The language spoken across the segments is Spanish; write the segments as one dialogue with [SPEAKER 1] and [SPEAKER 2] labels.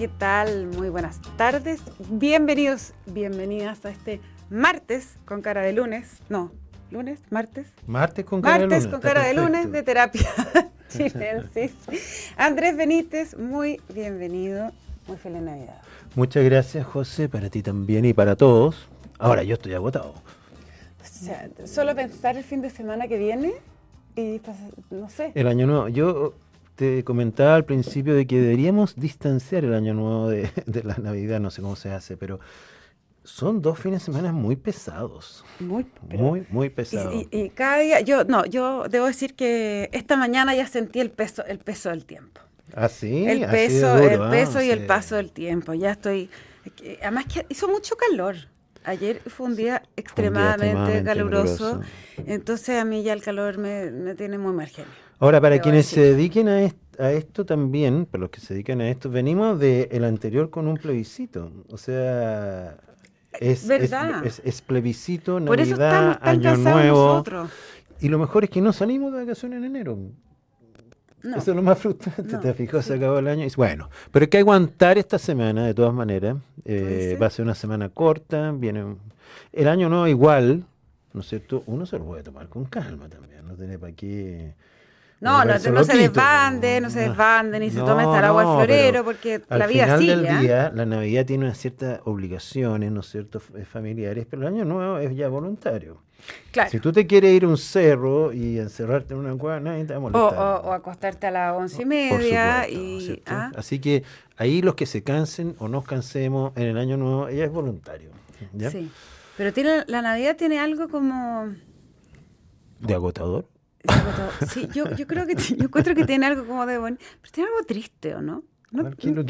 [SPEAKER 1] ¿qué tal? Muy buenas tardes. Bienvenidos, bienvenidas a este martes con cara de lunes. No, lunes, martes.
[SPEAKER 2] Martes con cara de lunes.
[SPEAKER 1] Martes con cara de lunes de terapia chilensis. Andrés Benítez, muy bienvenido. Muy feliz Navidad.
[SPEAKER 2] Muchas gracias, José, para ti también y para todos. Ahora yo estoy agotado.
[SPEAKER 1] O sea, solo pensar el fin de semana que viene y no sé.
[SPEAKER 2] El año nuevo. Yo te comentaba al principio de que deberíamos distanciar el año nuevo de, la Navidad, no sé cómo se hace, pero son dos fines de semana muy pesados.
[SPEAKER 1] Muy,
[SPEAKER 2] muy, muy pesados.
[SPEAKER 1] Y, cada día, yo, no, yo debo decir que esta mañana ya sentí el peso, el peso del tiempo.
[SPEAKER 2] ¿Ah, sí?
[SPEAKER 1] El peso, el ah, peso y el paso del tiempo. Ya estoy. Además que hizo mucho calor. Ayer fue un día extremadamente, caluroso, entonces a mí ya el calor me, me tiene muy mal genio.
[SPEAKER 2] Ahora, para quienes se dediquen a, esto también, para los que se dedican a esto, venimos del el anterior con un plebiscito. O sea, es, es, plebiscito, Navidad, Año Nuevo. Y lo mejor es que no salimos de vacaciones en enero. Eso es lo más frustrante, te fijó, se acabó el año. Y, bueno, pero hay que aguantar esta semana de todas maneras. Eh, va a ser una semana corta, viene el año nuevo igual, ¿no es cierto? Uno se lo puede tomar con calma también, no tiene para qué
[SPEAKER 1] no, no, no, se desbande, no se desbande, ni se tome hasta el agua del florero, porque la vida sigue. Al final
[SPEAKER 2] del día, la Navidad tiene unas ciertas obligaciones, ¿no es cierto?, familiares, pero el año nuevo es ya voluntario. Claro. Si tú te quieres ir a un cerro y encerrarte en una cueva, nadie te va a molestar.
[SPEAKER 1] O, acostarte a las once y media. y,
[SPEAKER 2] ¿ah? Así que ahí los que se cansen o nos cansemos en el año nuevo, ella es voluntario. Sí.
[SPEAKER 1] Pero tiene, la Navidad tiene algo como...
[SPEAKER 2] ¿De agotador?
[SPEAKER 1] Sí, yo, yo creo que yo encuentro que tiene algo como de bueno, pero tiene algo triste, ¿o no?
[SPEAKER 2] No, no,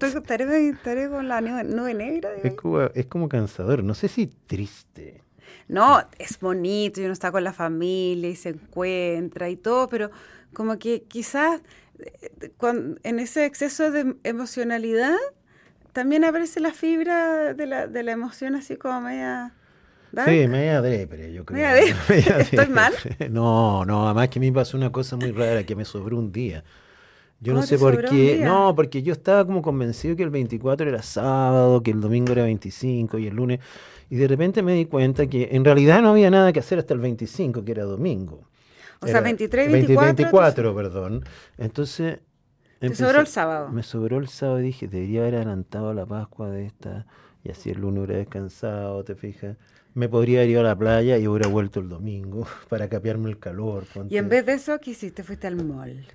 [SPEAKER 1] estaré, estaré, con la nube, negra.
[SPEAKER 2] Es como, es como cansador, no sé si triste.
[SPEAKER 1] No, es bonito y uno está con la familia y se encuentra y todo, pero como que quizás eh, en ese exceso de emocionalidad también aparece la fibra de la, de la emoción así como media
[SPEAKER 2] Sí, media depre, yo creo.
[SPEAKER 1] ¿Media ¿Estoy mal?
[SPEAKER 2] No, no, además que a mí me pasó una cosa muy rara, que me sobró un día. Yo no sé por qué. No, porque yo estaba como convencido que el 24 era sábado, que el domingo era 25 y el lunes. Y de repente me di cuenta que en realidad no había nada que hacer hasta el 25, que era domingo.
[SPEAKER 1] O sea, 23 y 24.
[SPEAKER 2] 24, perdón. Entonces.
[SPEAKER 1] ¿Te sobró el sábado?
[SPEAKER 2] Me sobró el sábado y dije, debería haber adelantado la Pascua de esta. Y así el lunes hubiera descansado, ¿te fijas? Me podría haber ido a la playa y hubiera vuelto el domingo para capearme el calor.
[SPEAKER 1] Y en vez de eso, ¿qué hiciste? Fuiste al mall.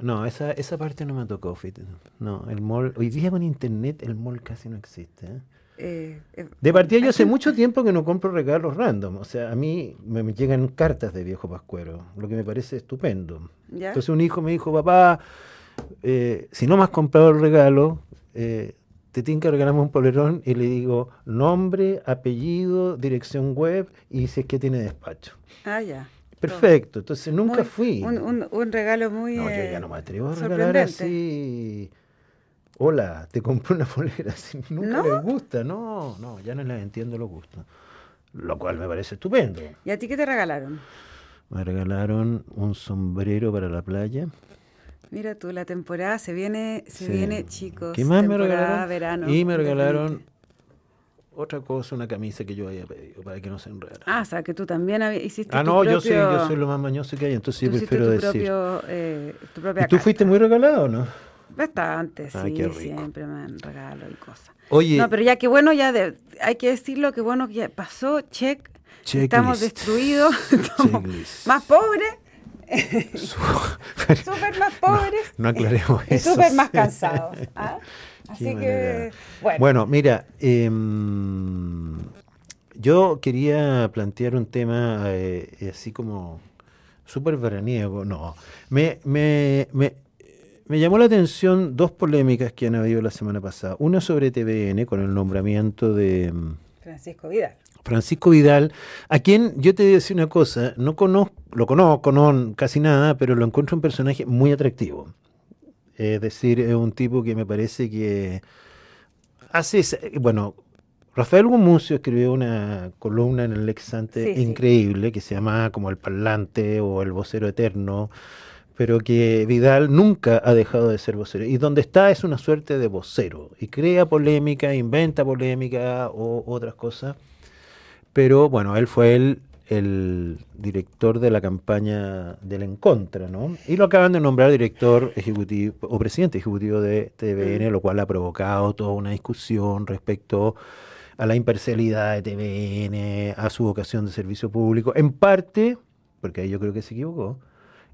[SPEAKER 2] No, esa, esa parte no me tocó. No, el mall. Hoy día con internet el mall casi no existe. ¿eh? Eh, eh, de partida yo hace mucho tiempo que no compro regalos random. O sea, a mí me, llegan cartas de viejo pascuero, lo que me parece estupendo. Entonces un hijo me dijo, papá, si no me has comprado el regalo, te tienen que regalarme un polerón y le digo nombre, apellido, dirección web y si es que tiene despacho.
[SPEAKER 1] Ah, ya.
[SPEAKER 2] Perfecto, entonces nunca fui.
[SPEAKER 1] Un, regalo muy.
[SPEAKER 2] No, yo ya no me atrevo a regalar así. Hola, te compré una polera así. Nunca les gusta, no, no, ya no les entiendo los gustos. Lo cual me parece estupendo.
[SPEAKER 1] ¿Y a ti qué te regalaron?
[SPEAKER 2] Me regalaron un sombrero para la playa.
[SPEAKER 1] Mira tú, la temporada se viene, se viene, chicos.
[SPEAKER 2] ¿Qué más me regalaron? Verano, y me regalaron otra cosa, una camisa que yo había pedido para que no se enredara.
[SPEAKER 1] Ah, o sea, que tú también hiciste
[SPEAKER 2] Ah, no, yo, soy, yo soy lo más mañoso que hay, entonces yo prefiero
[SPEAKER 1] tu
[SPEAKER 2] decir.
[SPEAKER 1] Propio, eh, tu propia
[SPEAKER 2] ¿Y tú fuiste muy regalado o no?
[SPEAKER 1] Bastante, ah, sí, siempre me han regalado y cosas. Oye. No, pero ya que bueno, ya hay que decirlo, que bueno que ya pasó, check. Estamos destruidos, más pobres súper más pobres.
[SPEAKER 2] No, aclaremos eso.
[SPEAKER 1] Súper más cansados. ¿ah? Así que, bueno.
[SPEAKER 2] Bueno, mira, em, yo quería plantear un tema eh, así como súper veraniego. No, me, me, me, me llamó la atención dos polémicas que han habido la semana pasada. Una sobre TVN con el nombramiento de... Em,
[SPEAKER 1] Francisco Vidal.
[SPEAKER 2] Francisco Vidal, a quien yo te voy a decir una cosa, no conozco, lo conozco, no casi nada, pero lo encuentro un personaje muy atractivo. Es decir, es un tipo que me parece que hace, bueno, Rafael Gumucio escribió una columna en el Lexante increíble que se llama como El Parlante o El Vocero Eterno, pero que Vidal nunca ha dejado de ser vocero. Y donde está es una suerte de vocero. Y crea polémica, inventa polémica o otras cosas. Pero bueno, él fue el, el director de la campaña del En Contra, ¿no? Y lo acaban de nombrar director ejecutivo o presidente ejecutivo de TVN, mm. lo cual ha provocado toda una discusión respecto a la imparcialidad de TVN, a su vocación de servicio público. En parte, porque ahí yo creo que se equivocó,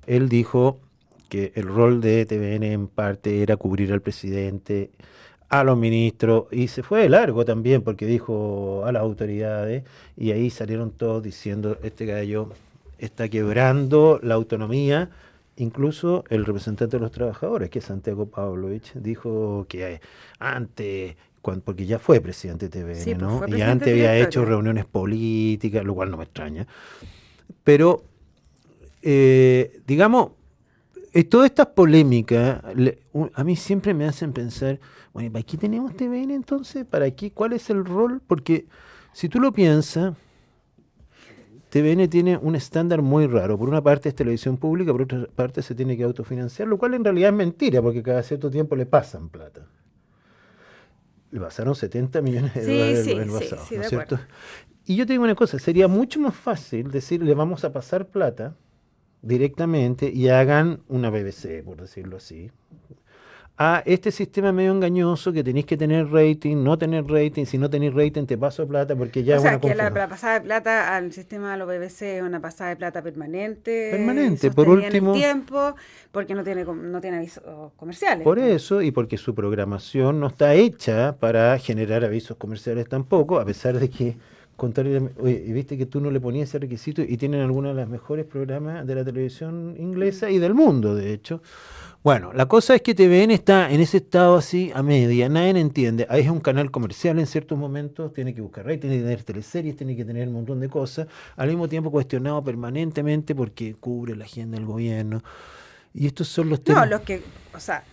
[SPEAKER 2] él dijo que el rol de TVN en parte era cubrir al presidente, a los ministros, y se fue de largo también porque dijo a las autoridades, y ahí salieron todos diciendo, este gallo está quebrando la autonomía, incluso el representante de los trabajadores, que es Santiago Pavlovich, dijo que antes porque ya fue presidente de TVN, ¿no? Pues, y antes había hecho reuniones políticas, lo cual no me extraña. Pero eh, digamos, eh, todas estas polémicas a mí siempre me hacen pensar, bueno, ¿para qué tenemos TVN entonces? ¿Para qué? ¿Cuál es el rol? Porque si tú lo piensas, TVN tiene un estándar muy raro. Por una parte es televisión pública, por otra parte se tiene que autofinanciar, lo cual en realidad es mentira, porque cada cierto tiempo le pasan plata. Le pasaron 70 millones de dólares el pasado, ¿no es cierto? Y yo te digo una cosa, sería mucho más fácil decirle vamos a pasar plata directamente y hagan una BBC, por decirlo así, a este sistema medio engañoso que tenéis que tener rating, no tener rating, si no tenéis rating te paso plata porque ya
[SPEAKER 1] o sea, que la, pasada de plata al sistema de los BBC es una pasada de plata permanente.
[SPEAKER 2] Permanente, por último.
[SPEAKER 1] tiempo, porque no tiene, no tiene avisos comerciales.
[SPEAKER 2] Por eso y porque su programación no está hecha para generar avisos comerciales tampoco, a pesar de que contrariamente, oye, viste que tú no le ponías ese requisito y tienen algunos de los mejores programas de la televisión inglesa y del mundo, de hecho. Bueno, la cosa es que TVN está en ese estado así a media, nadie entiende. Ahí es un canal comercial en ciertos momentos, tiene que buscar rey, tiene que tener teleseries, tiene que tener un montón de cosas, al mismo tiempo cuestionado permanentemente porque cubre la agenda del gobierno. Y estos son los
[SPEAKER 1] temas. No, los que, o sea,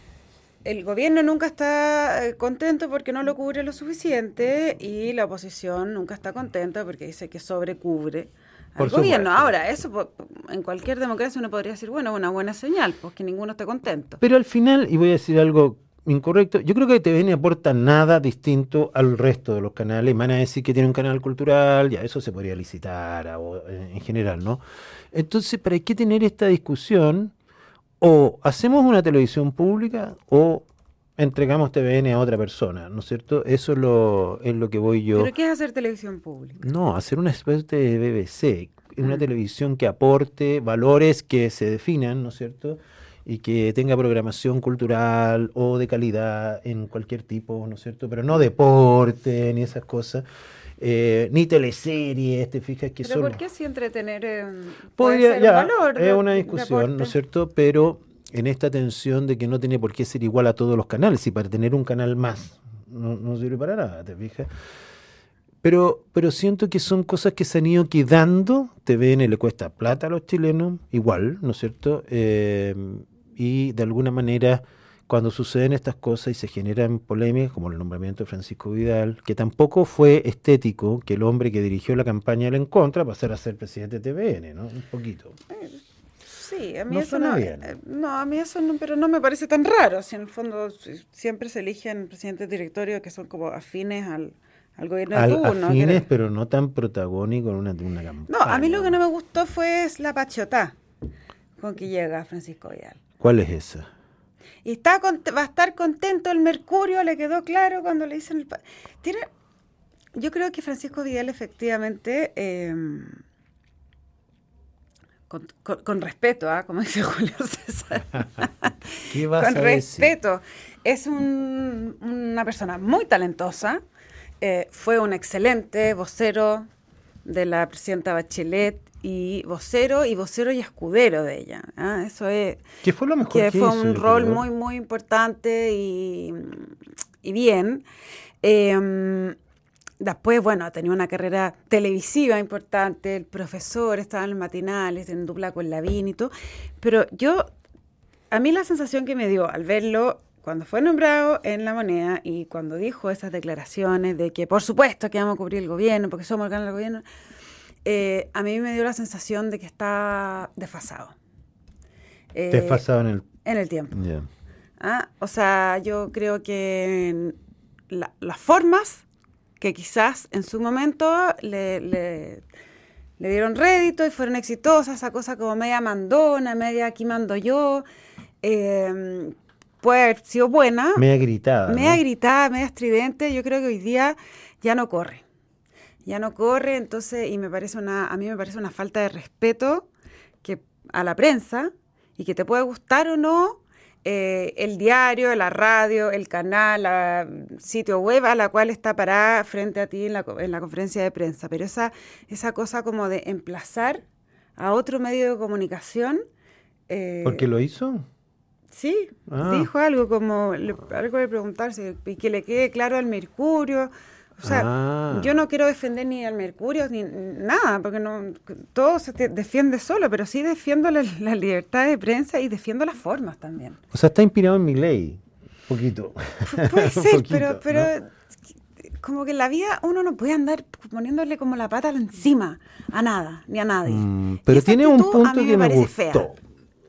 [SPEAKER 1] el gobierno nunca está eh, contento porque no lo cubre lo suficiente y la oposición nunca está contenta porque dice que sobrecubre al gobierno. Ahora, eso en cualquier democracia uno podría decir, bueno, una buena señal, pues que ninguno esté contento.
[SPEAKER 2] Pero al final, y voy a decir algo incorrecto, yo creo que TVN aporta nada distinto al resto de los canales. Van a decir que tiene un canal cultural, ya eso se podría licitar en general, ¿no? Entonces, ¿para qué tener esta discusión? O hacemos una televisión pública o entregamos TVN a otra persona, ¿no es cierto? Eso es lo, es lo que voy yo.
[SPEAKER 1] ¿Pero qué es hacer televisión pública?
[SPEAKER 2] No, hacer una especie de BBC, una ah. televisión que aporte valores que se definan, ¿no es cierto? Y que tenga programación cultural o de calidad en cualquier tipo, ¿no es cierto? Pero no deporte ni esas cosas. Eh, ni teleseries, te fijas que
[SPEAKER 1] ¿Pero por qué si entretener eh, Podría, ya, valor?
[SPEAKER 2] Es una discusión, ¿no es cierto? Pero en esta tensión de que no tiene por qué ser igual a todos los canales, y para tener un canal más no, sirve para nada, ¿te fijas? Pero, pero siento que son cosas que se han ido quedando. TVN le cuesta plata a los chilenos, igual, ¿no es cierto? Eh, y de alguna manera cuando suceden estas cosas y se generan polémicas, como el nombramiento de Francisco Vidal, que tampoco fue estético que el hombre que dirigió la campaña en contra pasara a ser presidente de TVN, ¿no? Un poquito.
[SPEAKER 1] Sí, a mí eso no, eh, no, a mí eso no, pero no me parece tan raro, si en el fondo siempre se eligen presidentes de directorio que son como afines al, gobierno de turno.
[SPEAKER 2] Afines, pero no tan protagónicos en una, una campaña.
[SPEAKER 1] No, a mí lo que no me gustó fue la pachotá con que llega Francisco Vidal.
[SPEAKER 2] ¿Cuál es esa?
[SPEAKER 1] Y está va a estar contento el Mercurio, le quedó claro cuando le dicen el... Tiene, yo creo que Francisco Vidal efectivamente, em, con, respeto, ¿ah? como dice Julio César, ¿Qué vas con respeto, es una persona muy talentosa, eh, fue un excelente vocero de la presidenta Bachelet y vocero y vocero y escudero de ella. ¿ah? Eso es.
[SPEAKER 2] Que fue lo mejor
[SPEAKER 1] que, fue un rol muy, muy importante y, y bien. Em, después, bueno, tenía una carrera televisiva importante, el profesor estaba en los matinales, en dupla con Lavín y todo. Pero yo, a mí la sensación que me dio al verlo cuando fue nombrado en la moneda y cuando dijo esas declaraciones de que por supuesto que vamos a cubrir el gobierno, porque somos el canal del gobierno, eh, a mí me dio la sensación de que está desfasado.
[SPEAKER 2] Eh, Desfasado en el,
[SPEAKER 1] en el tiempo. ¿Ah? O sea, yo creo que las formas que quizás en su momento le, dieron rédito y fueron exitosas, esa cosa como media mandona, media aquí mando yo, eh, puede haber sido buena.
[SPEAKER 2] Media gritada.
[SPEAKER 1] Media gritada, media estridente, yo creo que hoy día ya no corre. Ya no corre, entonces, y me parece una, a mí me parece una falta de respeto que a la prensa, y que te puede gustar o no, eh, el diario, la radio, el canal, el sitio web a la cual está parada frente a ti en la, en la conferencia de prensa. Pero esa, esa cosa como de emplazar a otro medio de comunicación.
[SPEAKER 2] Eh, ¿Por qué lo hizo?
[SPEAKER 1] Sí, ah. dijo algo como, algo de preguntarse, y que le quede claro al Mercurio. O sea, ah. yo no quiero defender ni al Mercurio ni nada, porque no todo se defiende solo, pero sí defiendo la, libertad de prensa y defiendo las formas también.
[SPEAKER 2] O sea, está inspirado en mi ley, poquito.
[SPEAKER 1] Puede ser, pero, pero como que en la vida uno no puede andar poniéndole como la pata encima a nada, ni a nadie.
[SPEAKER 2] Mm, pero tiene un punto que me, gustó. Fea.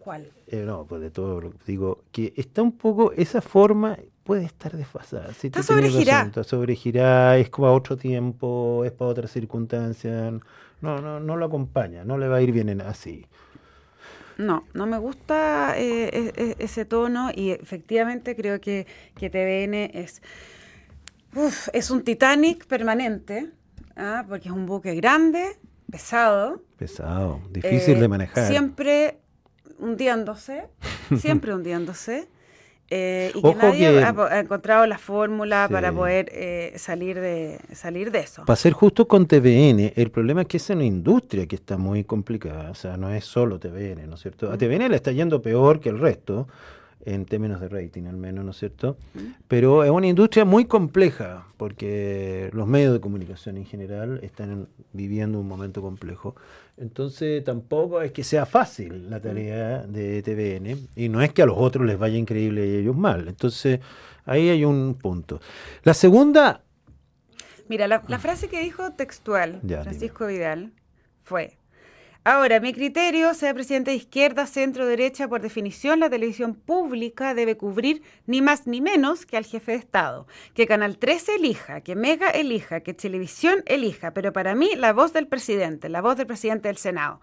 [SPEAKER 1] ¿Cuál?
[SPEAKER 2] Eh, no, pues de todo lo que digo, que está un poco, esa forma puede estar desfasada.
[SPEAKER 1] Si está sobregirada.
[SPEAKER 2] Está sobregirada, es como a otro tiempo, es para otra circunstancia. No, no, no lo acompaña, no le va a ir bien en así.
[SPEAKER 1] No, no me gusta eh, e, e, ese tono y efectivamente creo que, que TVN es, es un Titanic permanente, ¿ah? porque es un buque grande, pesado.
[SPEAKER 2] Pesado, difícil de eh, manejar.
[SPEAKER 1] Siempre hundiéndose, siempre hundiéndose. Eh, y que nadie Ha, encontrado la fórmula para poder eh, salir, de, salir de eso.
[SPEAKER 2] Para ser justo con TVN, el problema es que es una industria que está muy complicada, o sea, no es solo TVN, ¿no es cierto? A mm. TVN le está yendo peor que el resto, en términos de rating al menos, ¿no es cierto? Pero es una industria muy compleja, porque los medios de comunicación en general están viviendo un momento complejo. Entonces tampoco es que sea fácil la tarea de TVN, y no es que a los otros les vaya increíble y a ellos mal. Entonces ahí hay un punto. La segunda...
[SPEAKER 1] Mira, la, frase que dijo textual Francisco Vidal fue, Ahora, mi criterio, sea presidente de izquierda, centro, derecha, por definición la televisión pública debe cubrir ni más ni menos que al jefe de Estado. Que Canal 13 elija, que Mega elija, que Televisión elija, pero para mí la voz del presidente, la voz del presidente del Senado.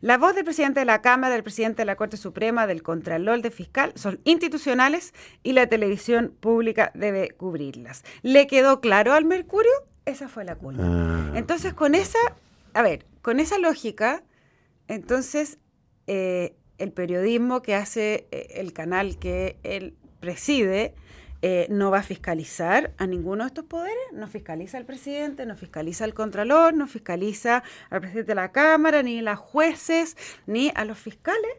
[SPEAKER 1] La voz del presidente de la Cámara, del presidente de la Corte Suprema, del Contralor, del Fiscal, son institucionales y la televisión pública debe cubrirlas. ¿Le quedó claro al Mercurio? Esa fue la culpa. Ah. Entonces, con esa, a ver, con esa lógica entonces, eh, el periodismo que hace eh, el canal que él preside eh, no va a fiscalizar a ninguno de estos poderes, no fiscaliza al presidente, no fiscaliza al contralor, no fiscaliza al presidente de la Cámara, ni a los jueces, ni a los fiscales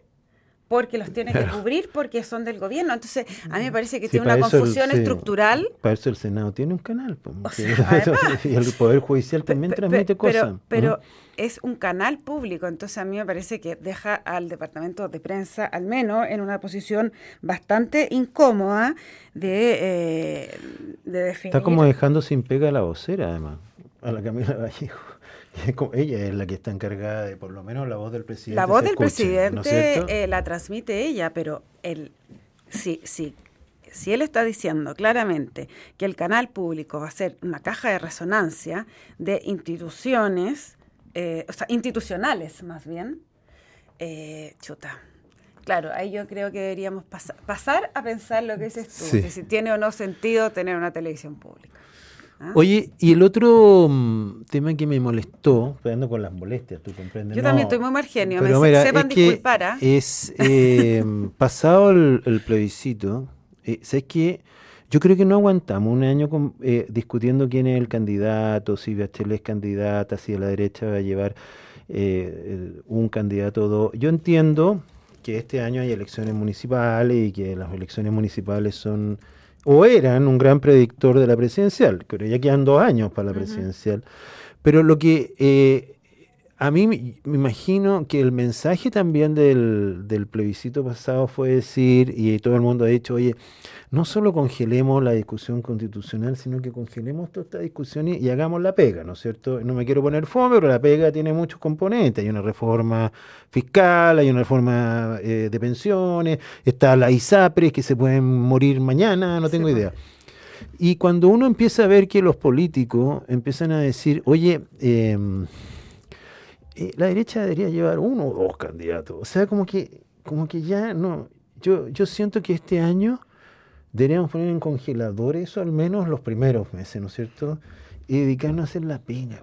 [SPEAKER 1] porque los tiene que cubrir porque son del gobierno. Entonces, a mí me parece que tiene una confusión estructural.
[SPEAKER 2] Para eso el Senado tiene un canal. y el Poder Judicial también transmite cosas.
[SPEAKER 1] Pero, es un canal público, entonces a mí me parece que deja al Departamento de Prensa, al menos, en una posición bastante incómoda de, eh, de definir.
[SPEAKER 2] Está como dejando sin pega a la vocera, además, a la Camila Vallejo. Ella es la que está encargada de, por lo menos, la voz del presidente.
[SPEAKER 1] La voz del presidente eh, la transmite ella, pero él, sí, sí, si él está diciendo claramente que el canal público va a ser una caja de resonancia de instituciones, eh, o sea, institucionales más bien, eh, chuta. Claro, ahí yo creo que deberíamos pasar a pensar lo que dices tú, si tiene o no sentido tener una televisión pública.
[SPEAKER 2] ¿Ah? Oye, y el otro mm, tema que me molestó, esperando con las molestias, tú comprendes.
[SPEAKER 1] Yo también estoy muy margenio, me mira, sepan
[SPEAKER 2] es
[SPEAKER 1] disculpar. ¿ah?
[SPEAKER 2] Es eh, pasado el, plebiscito, eh, ¿sabes qué? Yo creo que no aguantamos un año eh, discutiendo quién es el candidato, si Bachelet es candidata, si a la derecha va a llevar eh, un candidato o dos. Yo entiendo que este año hay elecciones municipales y que las elecciones municipales son o eran un gran predictor de la presidencial, pero ya quedan dos años para la presidencial. Pero lo que eh, a mí me imagino que el mensaje también del, del, plebiscito pasado fue decir, y todo el mundo ha dicho, oye, no solo congelemos la discusión constitucional, sino que congelemos toda esta discusión y, hagamos la pega, ¿no es cierto? No me quiero poner fome, pero la pega tiene muchos componentes. Hay una reforma fiscal, hay una reforma eh, de pensiones, está la ISAPRES que se pueden morir mañana, no tengo idea. Y cuando uno empieza a ver que los políticos empiezan a decir, oye, eh, eh, la derecha debería llevar uno o dos candidatos. O sea, como que, como que ya no. Yo, yo siento que este año deberíamos poner en congelador eso al menos los primeros meses, ¿no es cierto? Y dedicarnos a hacer la pena.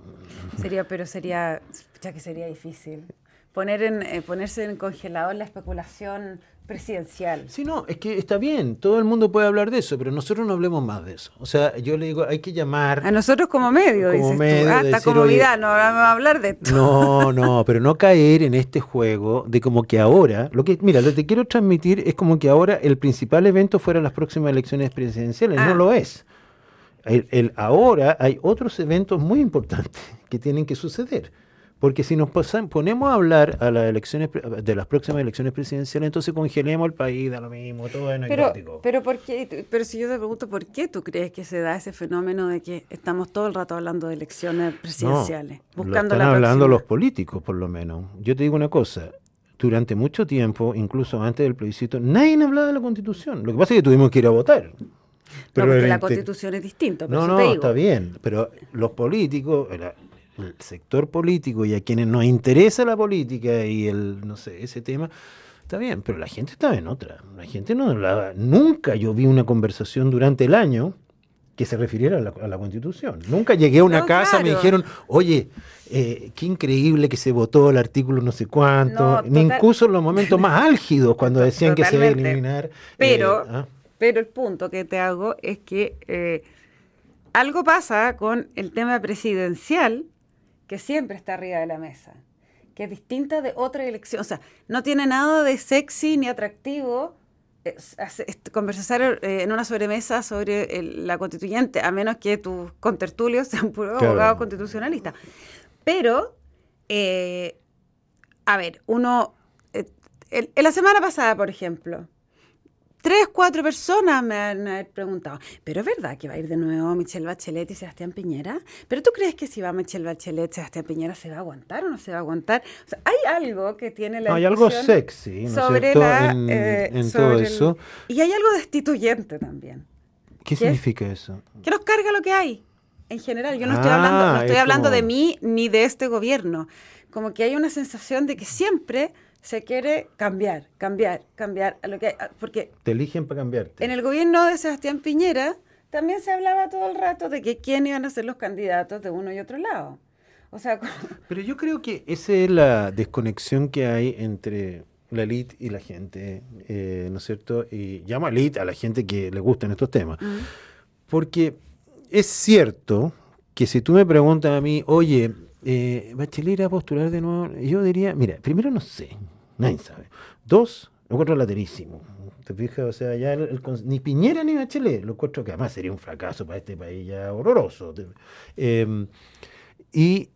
[SPEAKER 1] Sería, pero sería, ya que sería difícil. Poner en, eh, ponerse en congelador la especulación presidencial.
[SPEAKER 2] Sí, no, es que está bien, todo el mundo puede hablar de eso, pero nosotros no hablemos más de eso. O sea, yo le digo, hay que llamar...
[SPEAKER 1] A nosotros como medio, como dices medio, tú. Hasta como vida, no vamos a hablar de esto.
[SPEAKER 2] No, no, pero no caer en este juego de como que ahora, lo que, mira, lo que te quiero transmitir es como que ahora el principal evento fuera las próximas elecciones presidenciales, no ah. lo es. el, ahora hay otros eventos muy importantes que tienen que suceder. Porque si nos ponemos a hablar a las elecciones de las próximas elecciones presidenciales, entonces congelemos el país, da lo mismo, todo es
[SPEAKER 1] pero, pero, ¿por qué? pero si yo te pregunto, ¿por qué tú crees que se da ese fenómeno de que estamos todo el rato hablando de elecciones presidenciales?
[SPEAKER 2] buscando lo están hablando los políticos, por lo menos. Yo te digo una cosa, durante mucho tiempo, incluso antes del plebiscito, nadie hablaba de la constitución. Lo que pasa es que tuvimos que ir a votar.
[SPEAKER 1] Pero porque la constitución es distinta.
[SPEAKER 2] No, no, está bien, pero los políticos, el sector político y a quienes nos interesa la política y el, no sé, ese tema, está bien, pero la gente estaba en otra. La gente no hablaba, nunca yo vi una conversación durante el año que se refiriera a la, constitución. Nunca llegué a una casa, me dijeron, oye, eh, qué increíble que se votó el artículo no sé cuánto, ni incluso en los momentos más álgidos, cuando decían que se iba a eliminar.
[SPEAKER 1] Pero, eh, ¿ah? pero el punto que te hago es que eh, algo pasa con el tema presidencial que siempre está arriba de la mesa, que es distinta de otra elección. O sea, no tiene nada de sexy ni atractivo conversar eh, en una sobremesa sobre la constituyente, a menos que tus contertulios sean puros abogados constitucionalistas. Pero, eh, a ver, uno... Eh, en la semana pasada, por ejemplo, tres, cuatro personas me han preguntado, ¿pero es verdad que va a ir de nuevo Michelle Bachelet y Sebastián Piñera? ¿Pero tú crees que si va Michelle Bachelet, Sebastián Piñera se va a aguantar o no se va a aguantar? O sea, hay algo que tiene la...
[SPEAKER 2] hay algo sexy, ¿no sobre en, eh, todo eso.
[SPEAKER 1] y hay algo destituyente también.
[SPEAKER 2] ¿Qué significa eso?
[SPEAKER 1] Que nos carga lo que hay. En general, yo no estoy hablando, no estoy hablando de mí ni de este gobierno. Como que hay una sensación de que siempre se quiere cambiar, cambiar, cambiar a lo que porque
[SPEAKER 2] te eligen para cambiarte.
[SPEAKER 1] En el gobierno de Sebastián Piñera también se hablaba todo el rato de que quién iban a ser los candidatos de uno y otro lado. O sea,
[SPEAKER 2] pero yo creo que esa es la desconexión que hay entre la elite y la gente, eh, ¿no es cierto? Y llamo a elite a la gente que le gustan estos temas. Porque es cierto que si tú me preguntas a mí, oye, eh, Bachelet a postular de nuevo, yo diría, mira, primero no sé, Nadie sabe. Dos, lo encuentro laterísimo. ¿Te fijas? O sea, ya ni Piñera ni Bachelet, lo encuentro que además sería un fracaso para este país ya horroroso. Em, y,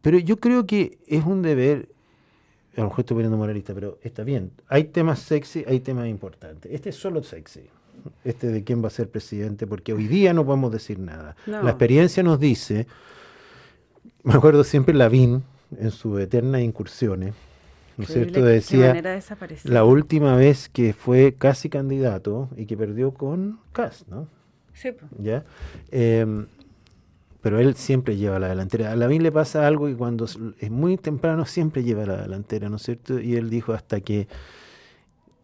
[SPEAKER 2] pero yo creo que es un deber, a lo mejor estoy poniendo moralista, pero está bien. Hay temas sexy, hay temas importantes. Este es solo sexy. Este de quién va a ser presidente, porque hoy día no podemos decir nada. La experiencia nos dice, me acuerdo siempre Lavín en sus eternas incursiones, ¿no es cierto? Decía la última vez que fue casi candidato y que perdió con Cas, ¿no?
[SPEAKER 1] Sí.
[SPEAKER 2] ¿Ya? Em, pero él siempre lleva la delantera. A Lavín le pasa algo y cuando es muy temprano siempre lleva la delantera, ¿no es cierto? Y él dijo hasta que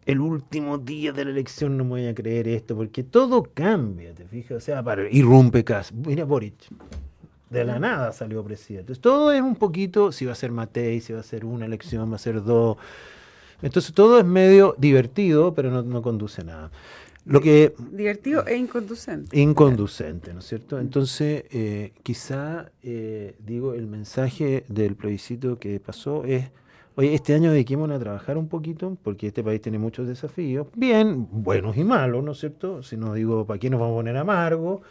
[SPEAKER 2] el último día de la elección no me voy a creer esto, porque todo cambia, ¿te fijas? O sea, para, irrumpe Cas. Mira Boric de la nada salió presidente. Entonces, todo es un poquito, si va a ser Matei, si va a ser una elección, va a ser dos. Entonces todo es medio divertido, pero no, conduce a nada. Lo que,
[SPEAKER 1] divertido e inconducente.
[SPEAKER 2] Inconducente, ¿no es cierto? Entonces, eh, quizá, eh, digo, el mensaje del plebiscito que pasó es, oye, este año dediquémonos a trabajar un poquito, porque este país tiene muchos desafíos, bien, buenos y malos, ¿no es cierto? Si no digo, ¿para qué nos vamos a poner amargo?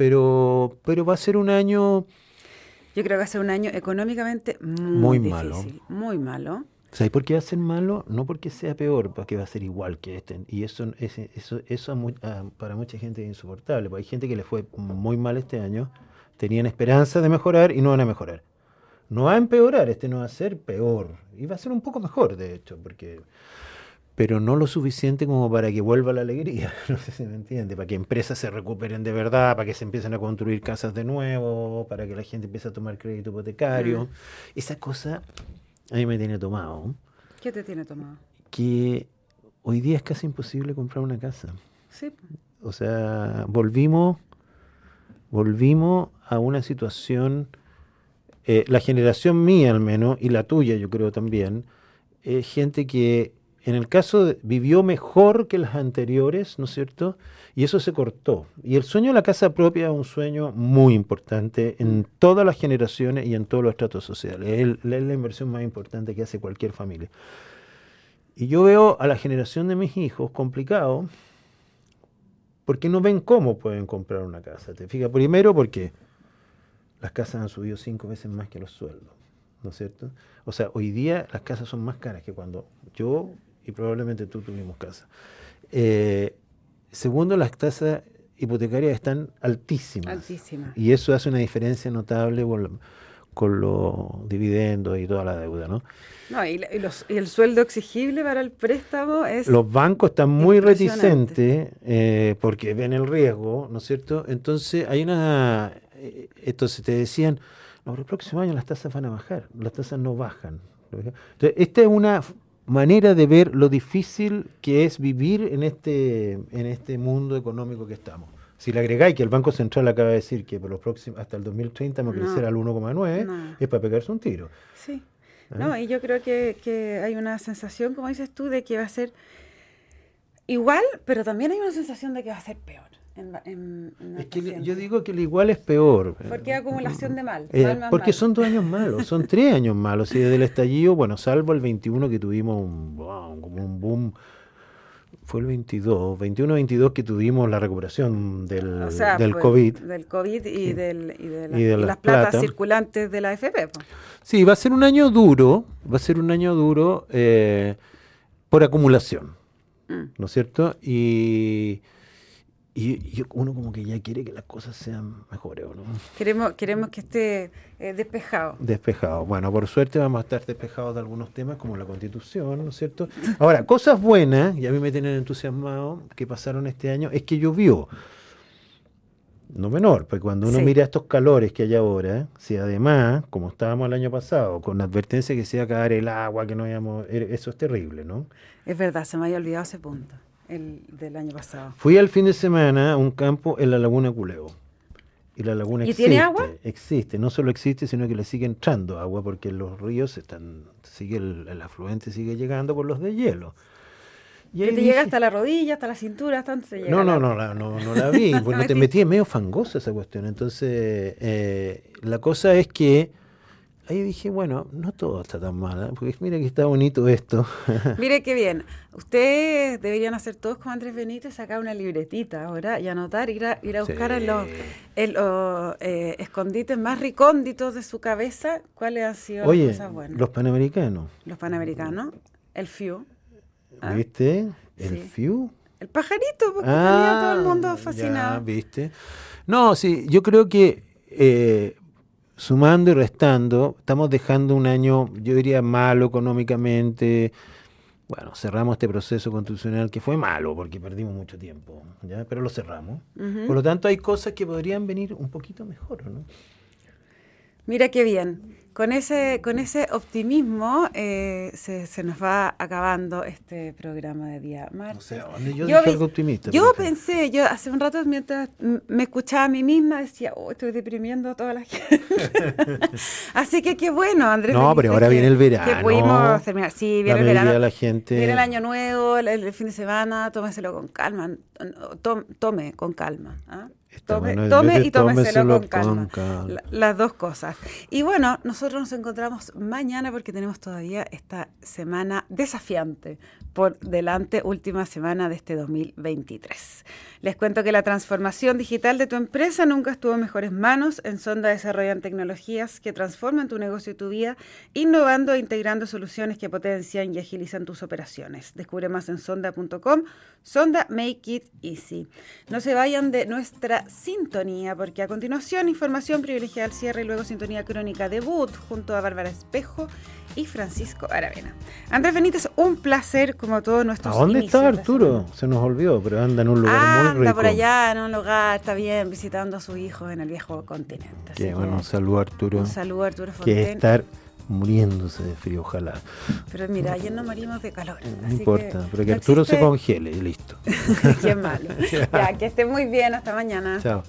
[SPEAKER 2] Pero, pero va a ser un año
[SPEAKER 1] Yo creo que va a ser un año económicamente muy, difícil, malo. muy malo.
[SPEAKER 2] ¿Sabes por qué va a ser malo? No porque sea peor, porque va a ser igual que este. Y eso, eso, eso para mucha gente es insoportable. Porque hay gente que le fue muy mal este año, tenían esperanza de mejorar y no van a mejorar. No va a empeorar, este no va a ser peor. Y va a ser un poco mejor, de hecho, porque pero no lo suficiente como para que vuelva la alegría, no sé si me entiende, para que empresas se recuperen de verdad, para que se empiecen a construir casas de nuevo, para que la gente empiece a tomar crédito hipotecario. Mm. Esa cosa a mí me tiene tomado.
[SPEAKER 1] ¿Qué te tiene tomado?
[SPEAKER 2] Que hoy día es casi imposible comprar una casa. Sí. O sea, volvimos, volvimos a una situación, eh, la generación mía al menos, y la tuya yo creo también, es gente que en el caso vivió mejor que las anteriores, ¿no es cierto? Y eso se cortó. Y el sueño de la casa propia es un sueño muy importante en todas las generaciones y en todos los estratos sociales. Es, la inversión más importante que hace cualquier familia. Y yo veo a la generación de mis hijos complicado porque no ven cómo pueden comprar una casa. ¿Te fijas? Primero porque las casas han subido cinco veces más que los sueldos. ¿no es cierto? O sea, hoy día las casas son más caras que cuando yo y probablemente tú tuvimos casa. Eh, segundo, las tasas hipotecarias están altísimas. Altísimas. Y eso hace una diferencia notable con, los dividendos y toda la deuda, ¿no?
[SPEAKER 1] No, y, el sueldo exigible para el préstamo es...
[SPEAKER 2] Los bancos están muy reticentes eh, porque ven el riesgo, ¿no es cierto? Entonces hay una... Eh, entonces te decían, no, el próximo año las tasas van a bajar, las tasas no bajan. Entonces, esta es una manera de ver lo difícil que es vivir en este, en este mundo económico que estamos. Si le agregáis que el Banco Central acaba de decir que por los próximos, hasta el 2030 vamos a crecer al 1,9, es para pegarse un tiro.
[SPEAKER 1] Sí. ¿Eh? No, y yo creo que, que hay una sensación, como dices tú, de que va a ser igual, pero también hay una sensación de que va a ser peor
[SPEAKER 2] es que yo digo que el igual es peor.
[SPEAKER 1] Porque acumulación de mal.
[SPEAKER 2] Eh, porque son dos años malos, son tres años malos. Y desde el estallido, bueno, salvo el 21 que tuvimos un, como un boom, fue el 22, 21-22 que tuvimos la recuperación del, del COVID.
[SPEAKER 1] Del COVID y, del, y de, las, platas circulantes de la FP.
[SPEAKER 2] Sí, va a ser un año duro, va a ser un año duro eh, por acumulación, mm. ¿no es cierto? Y y, uno como que ya quiere que las cosas sean mejores, ¿o no?
[SPEAKER 1] Queremos, queremos que esté eh, despejado.
[SPEAKER 2] Despejado. Bueno, por suerte vamos a estar despejados de algunos temas como la constitución, ¿no es cierto? Ahora, cosas buenas, y a mí me tienen entusiasmado, que pasaron este año, es que llovió. No menor, porque cuando uno mira estos calores que hay ahora, si además, como estábamos el año pasado, con la advertencia que se iba a caer el agua, que no íbamos, eso es terrible, ¿no?
[SPEAKER 1] Es verdad, se me había olvidado ese punto el del año pasado.
[SPEAKER 2] Fui al fin de semana a un campo en la Laguna Culeo. Y la laguna ¿Y tiene agua? Existe, no solo existe, sino que le sigue entrando agua porque los ríos están, sigue el, afluente sigue llegando por los de hielo.
[SPEAKER 1] Y que te llega hasta la rodilla, hasta la cintura, hasta
[SPEAKER 2] se llega. No, no, no, la, no, no la vi, pues no te metí, medio fangosa esa cuestión. Entonces, eh, la cosa es que ahí dije, bueno, no todo está tan mal, ¿eh? porque mira que está bonito esto.
[SPEAKER 1] Mire qué bien. Ustedes deberían hacer todos como Andrés Benítez, sacar una libretita ahora y anotar, ir a, ir a buscar en los, eh, escondites más recónditos de su cabeza cuáles han sido las cosas buenas.
[SPEAKER 2] Los panamericanos.
[SPEAKER 1] Los panamericanos, el FIU.
[SPEAKER 2] ¿ah? ¿Viste? El FIU.
[SPEAKER 1] El pajarito, porque tenía todo el mundo ah, fascinado.
[SPEAKER 2] ¿Viste? No, sí, yo creo que eh, sumando y restando, estamos dejando un año, yo diría, malo económicamente. Bueno, cerramos este proceso constitucional que fue malo porque perdimos mucho tiempo, ¿ya? pero lo cerramos. Por lo tanto, hay cosas que podrían venir un poquito mejor, ¿no?
[SPEAKER 1] Mira qué bien. Con ese, con ese optimismo eh, se, se, nos va acabando este programa de día martes.
[SPEAKER 2] yo, yo, algo optimista,
[SPEAKER 1] yo pensé, yo hace un rato mientras me escuchaba a mí misma, decía, oh, estoy deprimiendo a toda la gente. Así que qué bueno, Andrés.
[SPEAKER 2] No, pero ahora viene el verano.
[SPEAKER 1] Que pudimos terminar. Sí, viene el verano.
[SPEAKER 2] La gente...
[SPEAKER 1] Viene el año nuevo, el, fin de semana, tómeselo con calma. Tome, con calma. ¿ah? Tome, y tómeselo, con calma. las dos cosas. Y bueno, nosotros nos encontramos mañana porque tenemos todavía esta semana desafiante por delante, última semana de este 2023. Les cuento que la transformación digital de tu empresa nunca estuvo en mejores manos. En Sonda desarrollan tecnologías que transforman tu negocio y tu vida, innovando e integrando soluciones que potencian y agilizan tus operaciones. Descubre más en sonda.com. Sonda Make It Easy. No se vayan de nuestra sintonía, porque a continuación información privilegiada al cierre y luego sintonía crónica debut junto a Bárbara Espejo y Francisco Aravena. Andrés Benítez, un placer como todos nuestros
[SPEAKER 2] ¿A dónde está Arturo? Se nos olvidó, pero anda en un lugar muy rico.
[SPEAKER 1] Anda por allá, en un lugar, está bien, visitando a su hijo en el viejo continente.
[SPEAKER 2] Qué bueno, un saludo Arturo.
[SPEAKER 1] Un saludo Arturo Fonten.
[SPEAKER 2] Que estar muriéndose de frío, ojalá.
[SPEAKER 1] Pero mira, ayer no morimos de calor.
[SPEAKER 2] No importa, pero que Arturo se congele y listo.
[SPEAKER 1] Qué malo. ya, que esté muy bien, hasta mañana.
[SPEAKER 2] Chao.